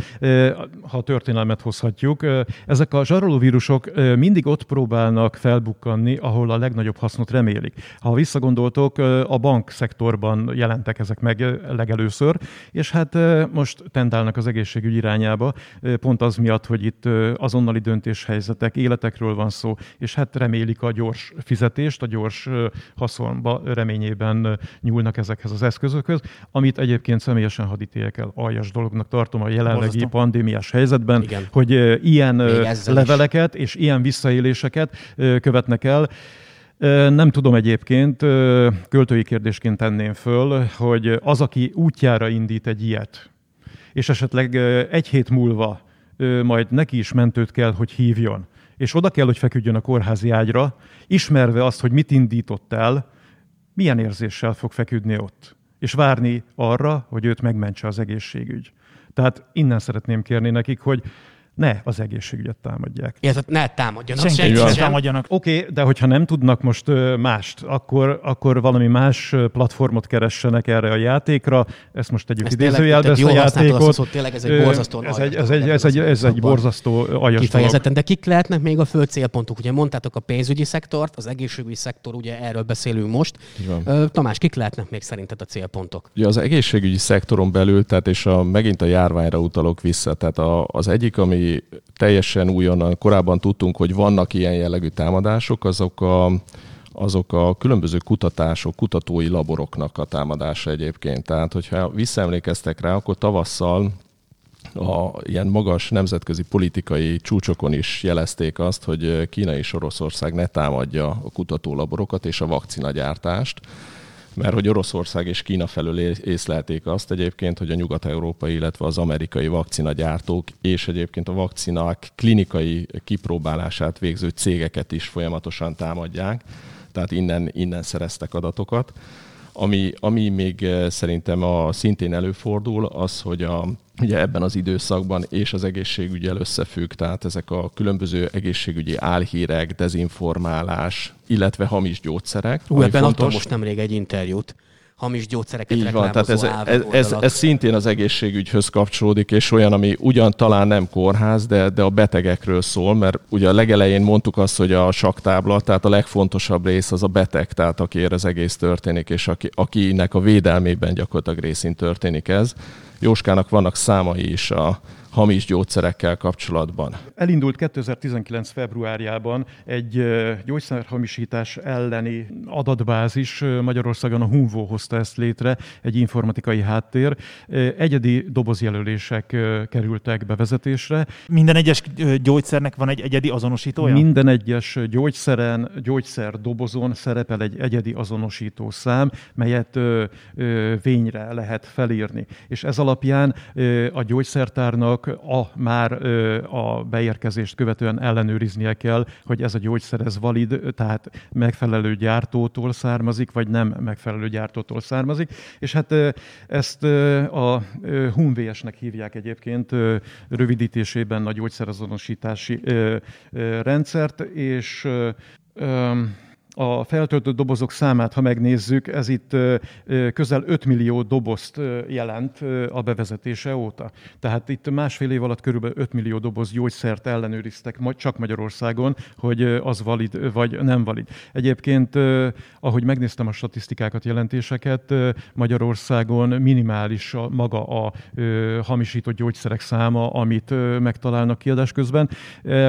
ha a történelmet hozhatjuk, ezek a zsarolóvírusok mindig ott próbálnak felbukkanni, ahol a legnagyobb hasznot remélik. Ha visszagondoltok, a bankszektorban jelentek ezek meg legelőször, és hát most tendálnak az egészségügy irányába, pont az miatt, hogy itt azonnali döntéshelyzetek, életekről van szó, és hát remélik a gyors fizetést, a gyors gyors haszonba reményében nyúlnak ezekhez az eszközökhöz, amit egyébként személyesen hadítélyek el aljas dolognak tartom a jelenlegi Borzasztó. pandémiás helyzetben, Igen. hogy ilyen leveleket is. és ilyen visszaéléseket követnek el. Nem tudom egyébként, költői kérdésként tenném föl, hogy az, aki útjára indít egy ilyet, és esetleg egy hét múlva majd neki is mentőt kell, hogy hívjon, és oda kell, hogy feküdjön a kórházi ágyra, ismerve azt, hogy mit indított el, milyen érzéssel fog feküdni ott, és várni arra, hogy őt megmentse az egészségügy. Tehát innen szeretném kérni nekik, hogy ne az egészségügyet támadják. Illetve ne támadjanak. Senki sem támadjanak. Oké, okay, de hogyha nem tudnak most mást, akkor, akkor valami más platformot keressenek erre a játékra. Ezt most tegyük idézőjelbe, ezt a játékot. Szót, tényleg ez egy borzasztó ez egy, ez egy, ez egy, ez egy borzasztó Kifejezetten, de kik lehetnek még a fő célpontok? Ugye mondtátok a pénzügyi szektort, az egészségügyi szektor, ugye erről beszélünk most. Tamás, kik lehetnek még szerinted a célpontok? Ugye az egészségügyi szektoron belül, tehát és a, megint a járványra utalok vissza, tehát a, az egyik, ami teljesen újonnan, korábban tudtunk, hogy vannak ilyen jellegű támadások, azok a, azok a különböző kutatások, kutatói laboroknak a támadása egyébként. Tehát, hogyha visszaemlékeztek rá, akkor tavasszal a ilyen magas nemzetközi politikai csúcsokon is jelezték azt, hogy Kína és Oroszország ne támadja a kutatólaborokat és a vakcinagyártást mert hogy Oroszország és Kína felől észlelték azt egyébként, hogy a nyugat-európai, illetve az amerikai vakcinagyártók és egyébként a vakcinák klinikai kipróbálását végző cégeket is folyamatosan támadják, tehát innen, innen szereztek adatokat. Ami, ami még eh, szerintem a, szintén előfordul, az, hogy a, ugye ebben az időszakban és az egészségügyel összefügg, tehát ezek a különböző egészségügyi álhírek, dezinformálás, illetve hamis gyógyszerek. Ú, ebben fontos. adtam most nemrég egy interjút hamis gyógyszereket Így van, tehát ez, ez, ez, ez szintén az egészségügyhöz kapcsolódik, és olyan, ami ugyan talán nem kórház, de, de a betegekről szól, mert ugye a legelején mondtuk azt, hogy a saktábla, tehát a legfontosabb rész az a beteg, tehát aki az egész történik, és aki, akinek a védelmében gyakorlatilag részint történik ez. Jóskának vannak számai is a hamis gyógyszerekkel kapcsolatban. Elindult 2019. februárjában egy gyógyszerhamisítás elleni adatbázis. Magyarországon a Hunvo hozta ezt létre, egy informatikai háttér. Egyedi dobozjelölések kerültek bevezetésre. Minden egyes gyógyszernek van egy egyedi azonosítója? Minden egyes gyógyszeren, gyógyszer dobozon szerepel egy egyedi azonosító szám, melyet vényre lehet felírni. És ez alapján a gyógyszertárnak a már a beérkezést követően ellenőriznie kell, hogy ez a gyógyszer ez valid, tehát megfelelő gyártótól származik, vagy nem megfelelő gyártótól származik. És hát ezt a HUMVS-nek hívják egyébként rövidítésében a gyógyszerazonosítási rendszert, és a feltöltött dobozok számát, ha megnézzük, ez itt közel 5 millió dobozt jelent a bevezetése óta. Tehát itt másfél év alatt körülbelül 5 millió doboz gyógyszert ellenőriztek csak Magyarországon, hogy az valid vagy nem valid. Egyébként, ahogy megnéztem a statisztikákat, jelentéseket, Magyarországon minimális a, maga a hamisított gyógyszerek száma, amit megtalálnak kiadás közben,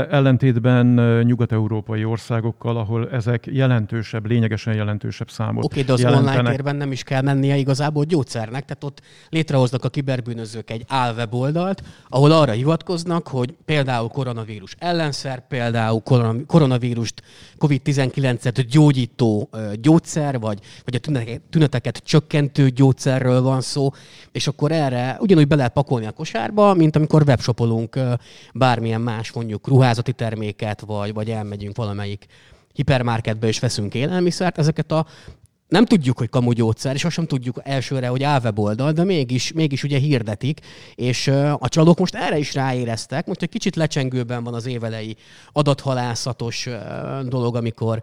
ellentétben nyugat-európai országokkal, ahol ezek jelen jelentősebb, lényegesen jelentősebb számot Oké, de az jelentenek. online térben nem is kell mennie igazából gyógyszernek, tehát ott létrehoznak a kiberbűnözők egy álweboldalt, ahol arra hivatkoznak, hogy például koronavírus ellenszer, például koronavírust, COVID-19-et gyógyító gyógyszer, vagy, vagy a tüneteket csökkentő gyógyszerről van szó, és akkor erre ugyanúgy be lehet pakolni a kosárba, mint amikor webshopolunk bármilyen más mondjuk ruházati terméket, vagy, vagy elmegyünk valamelyik hipermarketbe és veszünk élelmiszert, ezeket a nem tudjuk, hogy kamu gyógyszer, és azt sem tudjuk elsőre, hogy áll weboldal, de mégis, mégis ugye hirdetik, és a csalók most erre is ráéreztek, most egy kicsit lecsengőben van az évelei adathalászatos dolog, amikor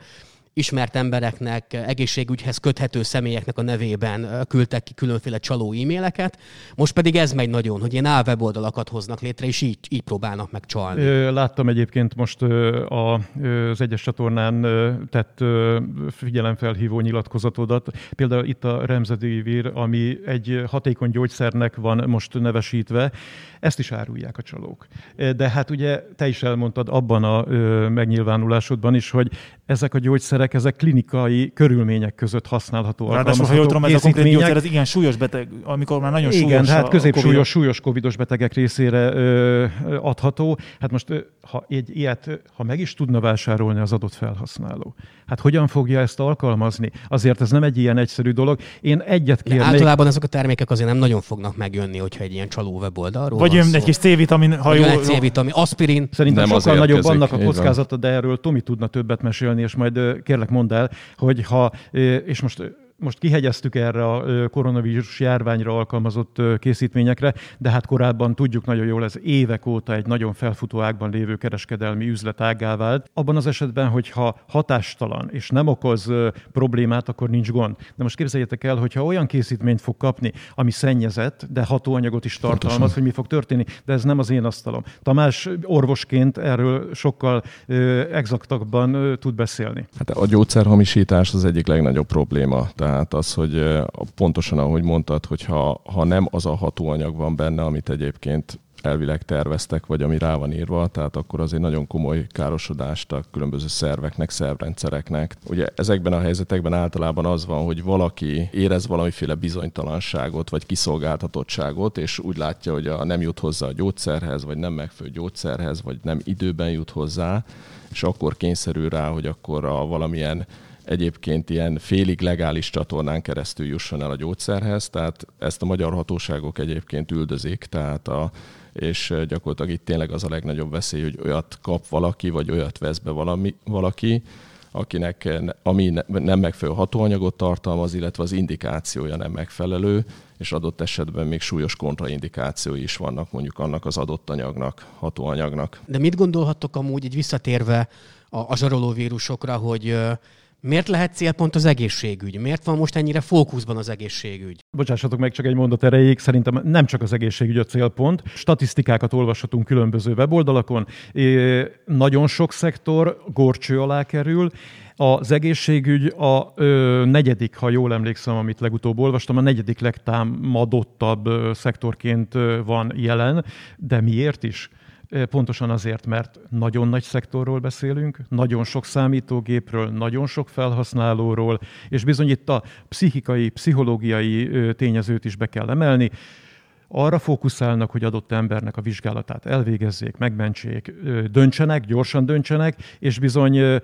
ismert embereknek, egészségügyhez köthető személyeknek a nevében küldtek ki különféle csaló e-maileket. Most pedig ez megy nagyon, hogy ilyen álweboldalakat hoznak létre, és így, így próbálnak meg csalni. Láttam egyébként most az egyes csatornán tett figyelemfelhívó nyilatkozatodat. Például itt a Remzedivir, ami egy hatékony gyógyszernek van most nevesítve, ezt is árulják a csalók. De hát ugye te is elmondtad abban a megnyilvánulásodban is, hogy ezek a gyógyszerek, ezek klinikai körülmények között használhatóak. Ráadásul, ha jól tudom, ez a konkrét gyógyszer, ez igen súlyos beteg, amikor már nagyon igen, súlyos hát középsúlyos, súlyos covidos betegek részére ö, adható. Hát most, ha egy ilyet, ha meg is tudna vásárolni az adott felhasználó, hát hogyan fogja ezt alkalmazni? Azért ez nem egy ilyen egyszerű dolog. Én egyet kérnék... általában ezek a termékek azért nem nagyon fognak megjönni, hogyha egy ilyen csaló weboldalról Vagy jön egy kis C-vitamin, ha jól... egy C-vitamin, aspirin. Szerintem nem sokkal nagyobb annak a kockázata, de erről Tomi tudna többet mesélni, és majd kérlek mondd el, hogy ha, és most most kihegyeztük erre a koronavírus járványra alkalmazott készítményekre, de hát korábban tudjuk nagyon jól, ez évek óta egy nagyon felfutó ágban lévő kereskedelmi üzletággá vált. Abban az esetben, hogyha hatástalan és nem okoz problémát, akkor nincs gond. De most képzeljétek el, hogyha olyan készítményt fog kapni, ami szennyezett, de hatóanyagot is tartalmaz, Pontosan. hogy mi fog történni, de ez nem az én asztalom. Tamás orvosként erről sokkal exaktabban tud beszélni. Hát a gyógyszerhamisítás az egyik legnagyobb probléma. Tehát tehát az, hogy pontosan ahogy mondtad, hogy ha, ha nem az a hatóanyag van benne, amit egyébként elvileg terveztek, vagy ami rá van írva, tehát akkor az egy nagyon komoly károsodást a különböző szerveknek, szervrendszereknek. Ugye ezekben a helyzetekben általában az van, hogy valaki érez valamiféle bizonytalanságot, vagy kiszolgáltatottságot, és úgy látja, hogy a nem jut hozzá a gyógyszerhez, vagy nem megfelelő gyógyszerhez, vagy nem időben jut hozzá, és akkor kényszerül rá, hogy akkor a valamilyen egyébként ilyen félig legális csatornán keresztül jusson el a gyógyszerhez, tehát ezt a magyar hatóságok egyébként üldözik, tehát a, és gyakorlatilag itt tényleg az a legnagyobb veszély, hogy olyat kap valaki, vagy olyat vesz be valami, valaki, akinek ami nem megfelelő hatóanyagot tartalmaz, illetve az indikációja nem megfelelő, és adott esetben még súlyos kontraindikációi is vannak mondjuk annak az adott anyagnak, hatóanyagnak. De mit gondolhattok amúgy, így visszatérve a, a zsaroló vírusokra, hogy Miért lehet célpont az egészségügy? Miért van most ennyire fókuszban az egészségügy? Bocsássatok meg csak egy mondat erejéig, szerintem nem csak az egészségügy a célpont. Statisztikákat olvashatunk különböző weboldalakon. É, nagyon sok szektor gorcső alá kerül, az egészségügy a ö, negyedik, ha jól emlékszem, amit legutóbb olvastam, a negyedik legtámadottabb szektorként van jelen, de miért is? Pontosan azért, mert nagyon nagy szektorról beszélünk, nagyon sok számítógépről, nagyon sok felhasználóról, és bizony itt a pszichikai, pszichológiai tényezőt is be kell emelni. Arra fókuszálnak, hogy adott embernek a vizsgálatát elvégezzék, megmentsék, döntsenek, gyorsan döntsenek, és bizony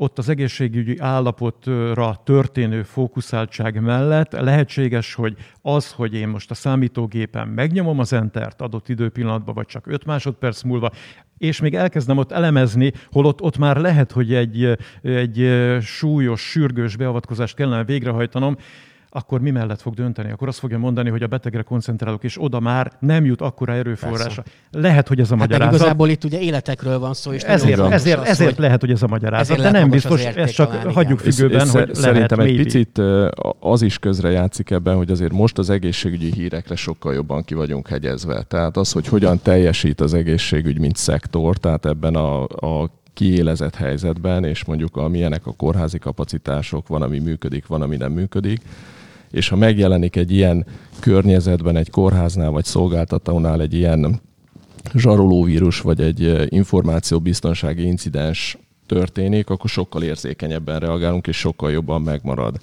ott az egészségügyi állapotra történő fókuszáltság mellett lehetséges, hogy az, hogy én most a számítógépen megnyomom az entert adott időpillanatban, vagy csak 5 másodperc múlva, és még elkezdem ott elemezni, holott ott már lehet, hogy egy, egy súlyos, sürgős beavatkozást kellene végrehajtanom, akkor mi mellett fog dönteni? Akkor azt fogja mondani, hogy a betegre koncentrálok, és oda már nem jut akkora erőforrása. Lehet, hogy ez a hát magyarázat. igazából itt ugye életekről van szó, és ezért, ezért, ezért, az, ezért hogy lehet, hogy ez a magyarázat, de nem biztos, ezt csak talán, hagyjuk függőben, és, hogy Szerintem egy picit az is közre játszik ebben, hogy azért most az egészségügyi hírekre sokkal jobban ki vagyunk hegyezve. Tehát az, hogy hogyan teljesít az egészségügy, mint szektor, tehát ebben a, a kiélezett helyzetben, és mondjuk a milyenek a kórházi kapacitások, van, ami működik, van, ami nem működik, és ha megjelenik egy ilyen környezetben, egy kórháznál vagy szolgáltatónál egy ilyen zsarolóvírus vagy egy információbiztonsági incidens történik, akkor sokkal érzékenyebben reagálunk, és sokkal jobban megmarad.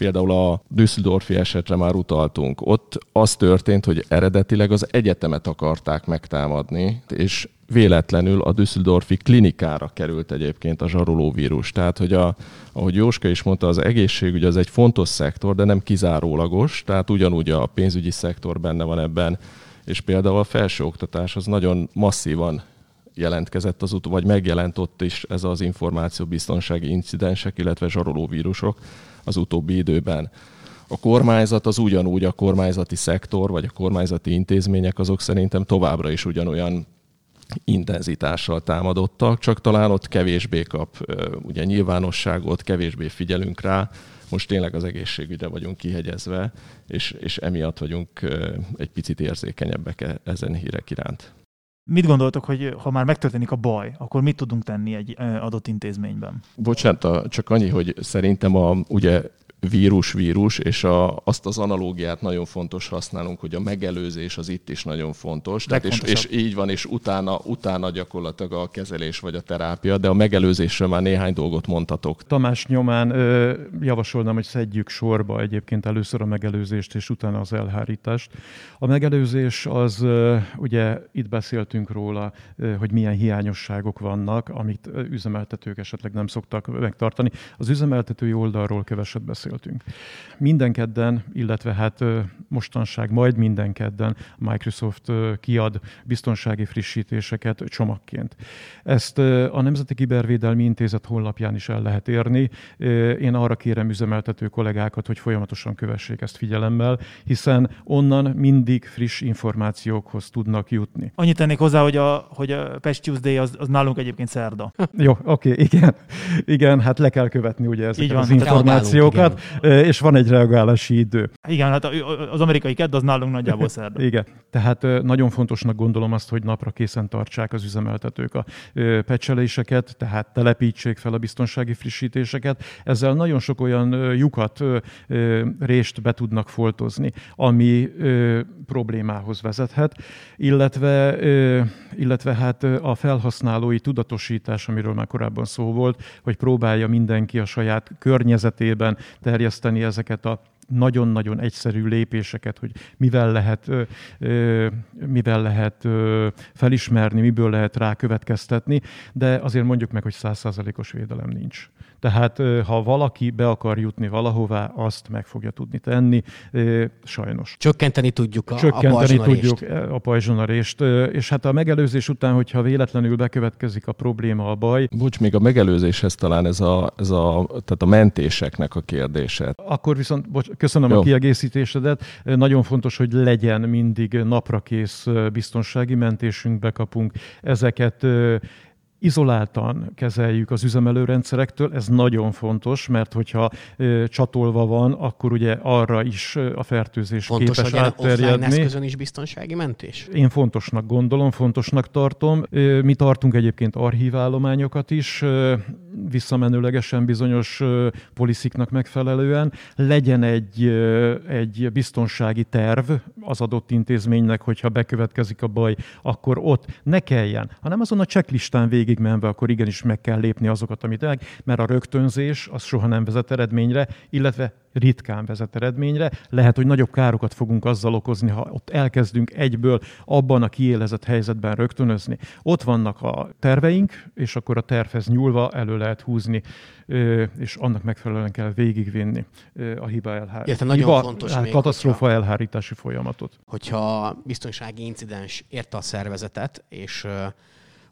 Például a Düsseldorfi esetre már utaltunk. Ott az történt, hogy eredetileg az egyetemet akarták megtámadni, és véletlenül a Düsseldorfi klinikára került egyébként a zsarolóvírus. Tehát, hogy a, ahogy Jóska is mondta, az egészségügy az egy fontos szektor, de nem kizárólagos, tehát ugyanúgy a pénzügyi szektor benne van ebben, és például a felsőoktatás az nagyon masszívan jelentkezett az ut- vagy megjelent ott is ez az információbiztonsági incidensek, illetve zsarolóvírusok az utóbbi időben. A kormányzat az ugyanúgy, a kormányzati szektor, vagy a kormányzati intézmények azok szerintem továbbra is ugyanolyan intenzitással támadottak, csak talán ott kevésbé kap ugye nyilvánosságot, kevésbé figyelünk rá. Most tényleg az egészségügyre vagyunk kihegyezve, és, és emiatt vagyunk egy picit érzékenyebbek e, ezen hírek iránt. Mit gondoltok, hogy ha már megtörténik a baj, akkor mit tudunk tenni egy adott intézményben? Bocsánat, csak annyi, hogy szerintem a, ugye vírus-vírus, és a, azt az analógiát nagyon fontos használnunk, hogy a megelőzés az itt is nagyon fontos. Tehát és, és így van, és utána, utána gyakorlatilag a kezelés vagy a terápia, de a megelőzésről már néhány dolgot mondhatok. Tamás nyomán ö, javasolnám, hogy szedjük sorba egyébként először a megelőzést, és utána az elhárítást. A megelőzés az, ö, ugye itt beszéltünk róla, ö, hogy milyen hiányosságok vannak, amit üzemeltetők esetleg nem szoktak megtartani. Az üzemeltetői oldalról keveset beszél beszéltünk. Minden kedden, illetve hát mostanság majd minden kedden a Microsoft kiad biztonsági frissítéseket csomagként. Ezt a Nemzeti Kibervédelmi Intézet honlapján is el lehet érni. Én arra kérem üzemeltető kollégákat, hogy folyamatosan kövessék ezt figyelemmel, hiszen onnan mindig friss információkhoz tudnak jutni. Annyit tennék hozzá, hogy a, hogy a Patch Tuesday az, az nálunk egyébként szerda. Jó, oké, okay, igen. Igen, hát le kell követni ugye ezeket az információkat és van egy reagálási idő. Igen, hát az amerikai kedd az nálunk nagyjából szerda. Igen, tehát nagyon fontosnak gondolom azt, hogy napra készen tartsák az üzemeltetők a pecseléseket, tehát telepítsék fel a biztonsági frissítéseket. Ezzel nagyon sok olyan lyukat, rést be tudnak foltozni, ami problémához vezethet, illetve, illetve hát a felhasználói tudatosítás, amiről már korábban szó volt, hogy próbálja mindenki a saját környezetében terjeszteni ezeket a nagyon-nagyon egyszerű lépéseket, hogy mivel lehet, mivel lehet felismerni, miből lehet rá következtetni, de azért mondjuk meg, hogy százszázalékos védelem nincs. Tehát ha valaki be akar jutni valahová, azt meg fogja tudni tenni, sajnos. Csökkenteni tudjuk a, Csökkenteni a tudjuk a pajzsonarést, és hát a megelőzés után, hogyha véletlenül bekövetkezik a probléma, a baj. Bocs, még a megelőzéshez talán ez a, ez a, tehát a mentéseknek a kérdése. Akkor viszont, bocs, köszönöm Jó. a kiegészítésedet, nagyon fontos, hogy legyen mindig naprakész biztonsági mentésünk, bekapunk ezeket izoláltan kezeljük az üzemelőrendszerektől, ez nagyon fontos, mert hogyha csatolva van, akkor ugye arra is a fertőzés Fontos, képes hogy átterjedni. eszközön is biztonsági mentés? Én fontosnak gondolom, fontosnak tartom. Mi tartunk egyébként archívállományokat is, visszamenőlegesen bizonyos polisziknak megfelelően. Legyen egy, egy biztonsági terv az adott intézménynek, hogyha bekövetkezik a baj, akkor ott ne kelljen, hanem azon a checklistán végigmenve, akkor igenis meg kell lépni azokat, amit el, mert a rögtönzés az soha nem vezet eredményre, illetve ritkán vezet eredményre. Lehet, hogy nagyobb károkat fogunk azzal okozni, ha ott elkezdünk egyből abban a kiélezett helyzetben rögtönözni. Ott vannak a terveink, és akkor a tervhez nyúlva elő lehet húzni, és annak megfelelően kell végigvinni a hiba elhárítás. Illetve nagyon hiba, fontos hát még, katasztrófa hogyha- elhárítási folyamatot. hogyha biztonsági incidens érte a szervezetet, és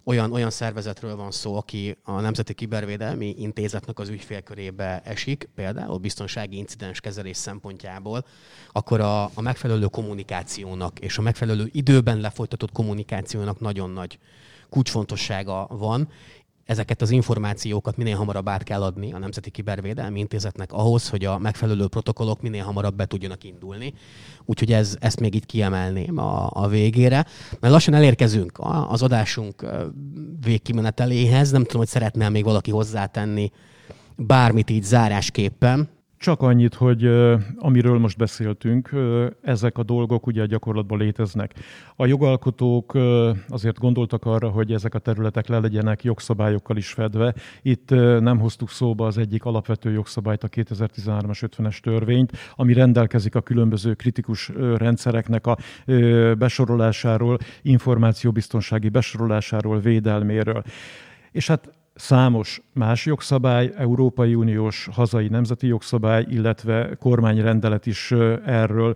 olyan, olyan szervezetről van szó, aki a Nemzeti Kibervédelmi Intézetnek az ügyfélkörébe esik, például biztonsági incidens kezelés szempontjából, akkor a, a megfelelő kommunikációnak és a megfelelő időben lefolytatott kommunikációnak nagyon nagy kulcsfontossága van. Ezeket az információkat minél hamarabb át kell adni a Nemzeti Kibervédelmi Intézetnek ahhoz, hogy a megfelelő protokollok minél hamarabb be tudjanak indulni. Úgyhogy ez, ezt még így kiemelném a, a végére. Mert lassan elérkezünk az adásunk végkimeneteléhez. Nem tudom, hogy szeretne még valaki hozzátenni bármit így zárásképpen. Csak annyit, hogy amiről most beszéltünk, ezek a dolgok ugye gyakorlatban léteznek. A jogalkotók azért gondoltak arra, hogy ezek a területek le legyenek jogszabályokkal is fedve. Itt nem hoztuk szóba az egyik alapvető jogszabályt, a 2013-as 50-es törvényt, ami rendelkezik a különböző kritikus rendszereknek a besorolásáról, információbiztonsági besorolásáról, védelméről. És hát számos más jogszabály, Európai Uniós, hazai nemzeti jogszabály, illetve kormányrendelet is erről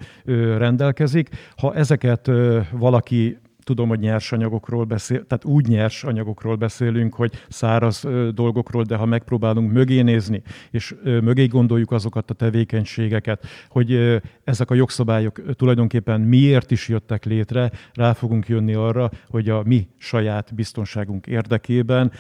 rendelkezik. Ha ezeket valaki tudom, hogy nyers anyagokról beszél, tehát úgy nyers anyagokról beszélünk, hogy száraz dolgokról, de ha megpróbálunk mögé nézni, és mögé gondoljuk azokat a tevékenységeket, hogy ezek a jogszabályok tulajdonképpen miért is jöttek létre, rá fogunk jönni arra, hogy a mi saját biztonságunk érdekében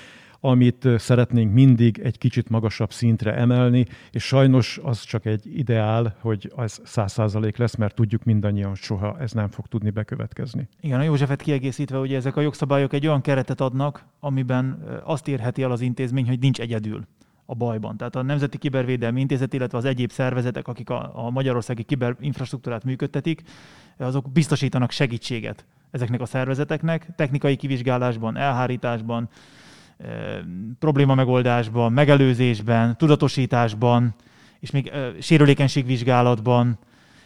amit szeretnénk mindig egy kicsit magasabb szintre emelni, és sajnos az csak egy ideál, hogy az száz százalék lesz, mert tudjuk mindannyian, hogy soha ez nem fog tudni bekövetkezni. Igen, a Józsefet kiegészítve, ugye ezek a jogszabályok egy olyan keretet adnak, amiben azt érheti el az intézmény, hogy nincs egyedül a bajban. Tehát a Nemzeti Kibervédelmi Intézet, illetve az egyéb szervezetek, akik a, a magyarországi kiberinfrastruktúrát működtetik, azok biztosítanak segítséget ezeknek a szervezeteknek, technikai kivizsgálásban, elhárításban, probléma megoldásban, megelőzésben, tudatosításban, és még sérülékenységvizsgálatban,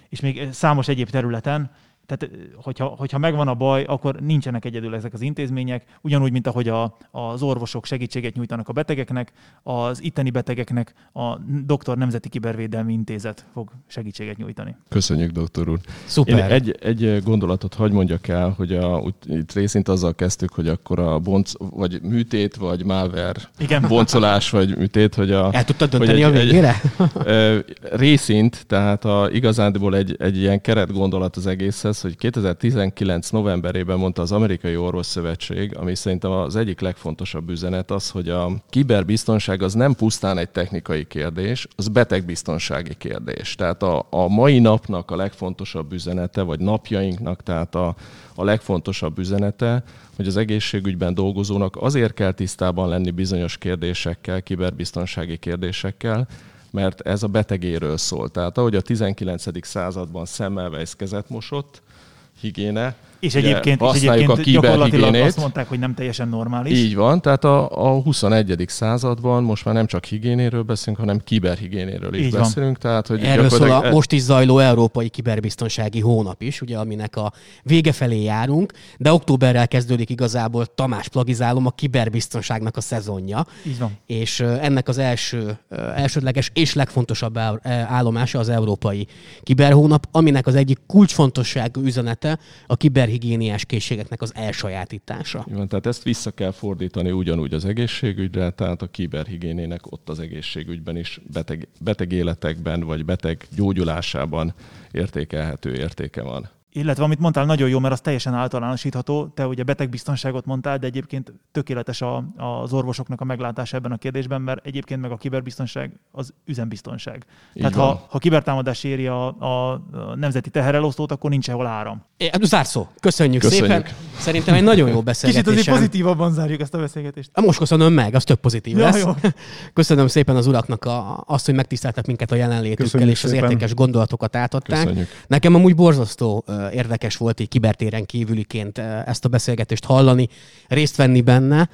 és még számos egyéb területen. Tehát, hogyha, hogyha megvan a baj, akkor nincsenek egyedül ezek az intézmények, ugyanúgy, mint ahogy a, az orvosok segítséget nyújtanak a betegeknek, az itteni betegeknek a Doktor Nemzeti Kibervédelmi Intézet fog segítséget nyújtani. Köszönjük, doktor úr. Szuper. Én egy, egy gondolatot hagy mondjak el, hogy a, úgy, itt részint azzal kezdtük, hogy akkor a bonc, vagy műtét, vagy malware Igen. boncolás, vagy műtét, hogy a... El tudtad hogy dönteni a végére? Részint, tehát a, igazándiból egy, egy ilyen keret gondolat az egészhez, hogy 2019 novemberében mondta az Amerikai Orvos Szövetség, ami szerintem az egyik legfontosabb üzenet az, hogy a kiberbiztonság az nem pusztán egy technikai kérdés, az betegbiztonsági kérdés. Tehát a, a mai napnak a legfontosabb üzenete, vagy napjainknak, tehát a, a legfontosabb üzenete, hogy az egészségügyben dolgozónak azért kell tisztában lenni bizonyos kérdésekkel, kiberbiztonsági kérdésekkel, mert ez a betegéről szól. Tehát ahogy a 19. században Semmelweis kezet mosott, Hygiene És ugye egyébként, és használjuk egyébként a gyakorlatilag azt mondták, hogy nem teljesen normális. Így van, tehát a, a 21. században most már nem csak higiénéről beszélünk, hanem kiberhigiénéről is Így van. beszélünk. Tehát, hogy Erről szól a most is zajló Európai Kiberbiztonsági Hónap is, ugye, aminek a vége felé járunk, de októberrel kezdődik igazából Tamás plagizálom a kiberbiztonságnak a szezonja. Így van. És ennek az első, elsődleges és legfontosabb állomása az Európai Kiberhónap, aminek az egyik kulcsfontosságú üzenete a kiberhigiéniás készségeknek az elsajátítása. Van, tehát ezt vissza kell fordítani ugyanúgy az egészségügyre, tehát a kiberhigiénének ott az egészségügyben is beteg, beteg életekben vagy beteg gyógyulásában értékelhető értéke van. Illetve amit mondtál, nagyon jó, mert az teljesen általánosítható. Te ugye betegbiztonságot mondtál, de egyébként tökéletes a, az orvosoknak a meglátása ebben a kérdésben, mert egyébként meg a kiberbiztonság az üzembiztonság. Így Tehát van. ha, ha kibertámadás éri a, a, a nemzeti teherelosztót, akkor nincs sehol áram. É, Zárszó. Köszönjük, Köszönjük. szépen. Szerintem egy nagyon jó Kicsit beszélgetés. azért pozitívabban zárjuk ezt a beszélgetést. Most köszönöm meg, az tök pozitív Ja, lesz. jó. Köszönöm szépen az uraknak a, azt, hogy megtiszteltek minket a jelenlétükkel, Köszönjük és az szépen. értékes gondolatokat átadták. Köszönjük. Nekem amúgy borzasztó érdekes volt így kibertéren kívüliként ezt a beszélgetést hallani, részt venni benne.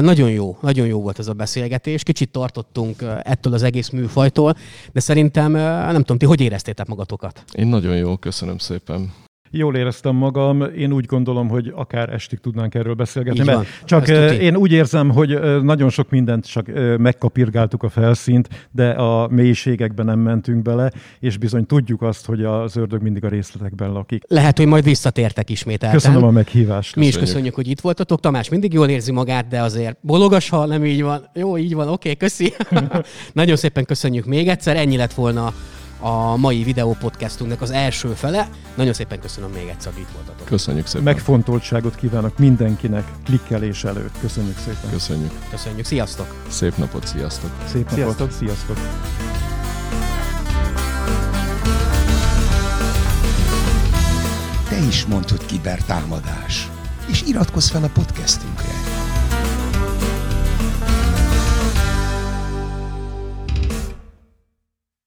Nagyon jó, nagyon jó volt ez a beszélgetés. Kicsit tartottunk ettől az egész műfajtól, de szerintem, nem tudom, ti hogy éreztétek magatokat? Én nagyon jó, köszönöm szépen. Jól éreztem magam, én úgy gondolom, hogy akár estig tudnánk erről beszélgetni, Így mert van. csak eh, én úgy érzem, hogy eh, nagyon sok mindent csak eh, megkapirgáltuk a felszínt, de a mélységekben nem mentünk bele, és bizony tudjuk azt, hogy az ördög mindig a részletekben lakik. Lehet, hogy majd visszatértek ismételten. Köszönöm a meghívást. Mi is Köszönjük. köszönjük, hogy itt voltatok. Tamás mindig jól érzi magát, de azért bologas, ha nem így van. Jó, így van, oké, köszi. Nagyon szépen köszönjük még egyszer. Ennyi lett volna a mai videó podcastunknak az első fele. Nagyon szépen köszönöm még egyszer, hogy itt voltatok. Köszönjük szépen. Megfontoltságot kívánok mindenkinek klikkelés előtt. Köszönjük szépen. Köszönjük. Köszönjük, sziasztok! Szép napot, sziasztok. Szép napot. Sziasztok. Sziasztok. Te is hogy kibertámadás. És iratkozz fel a podcastünkre.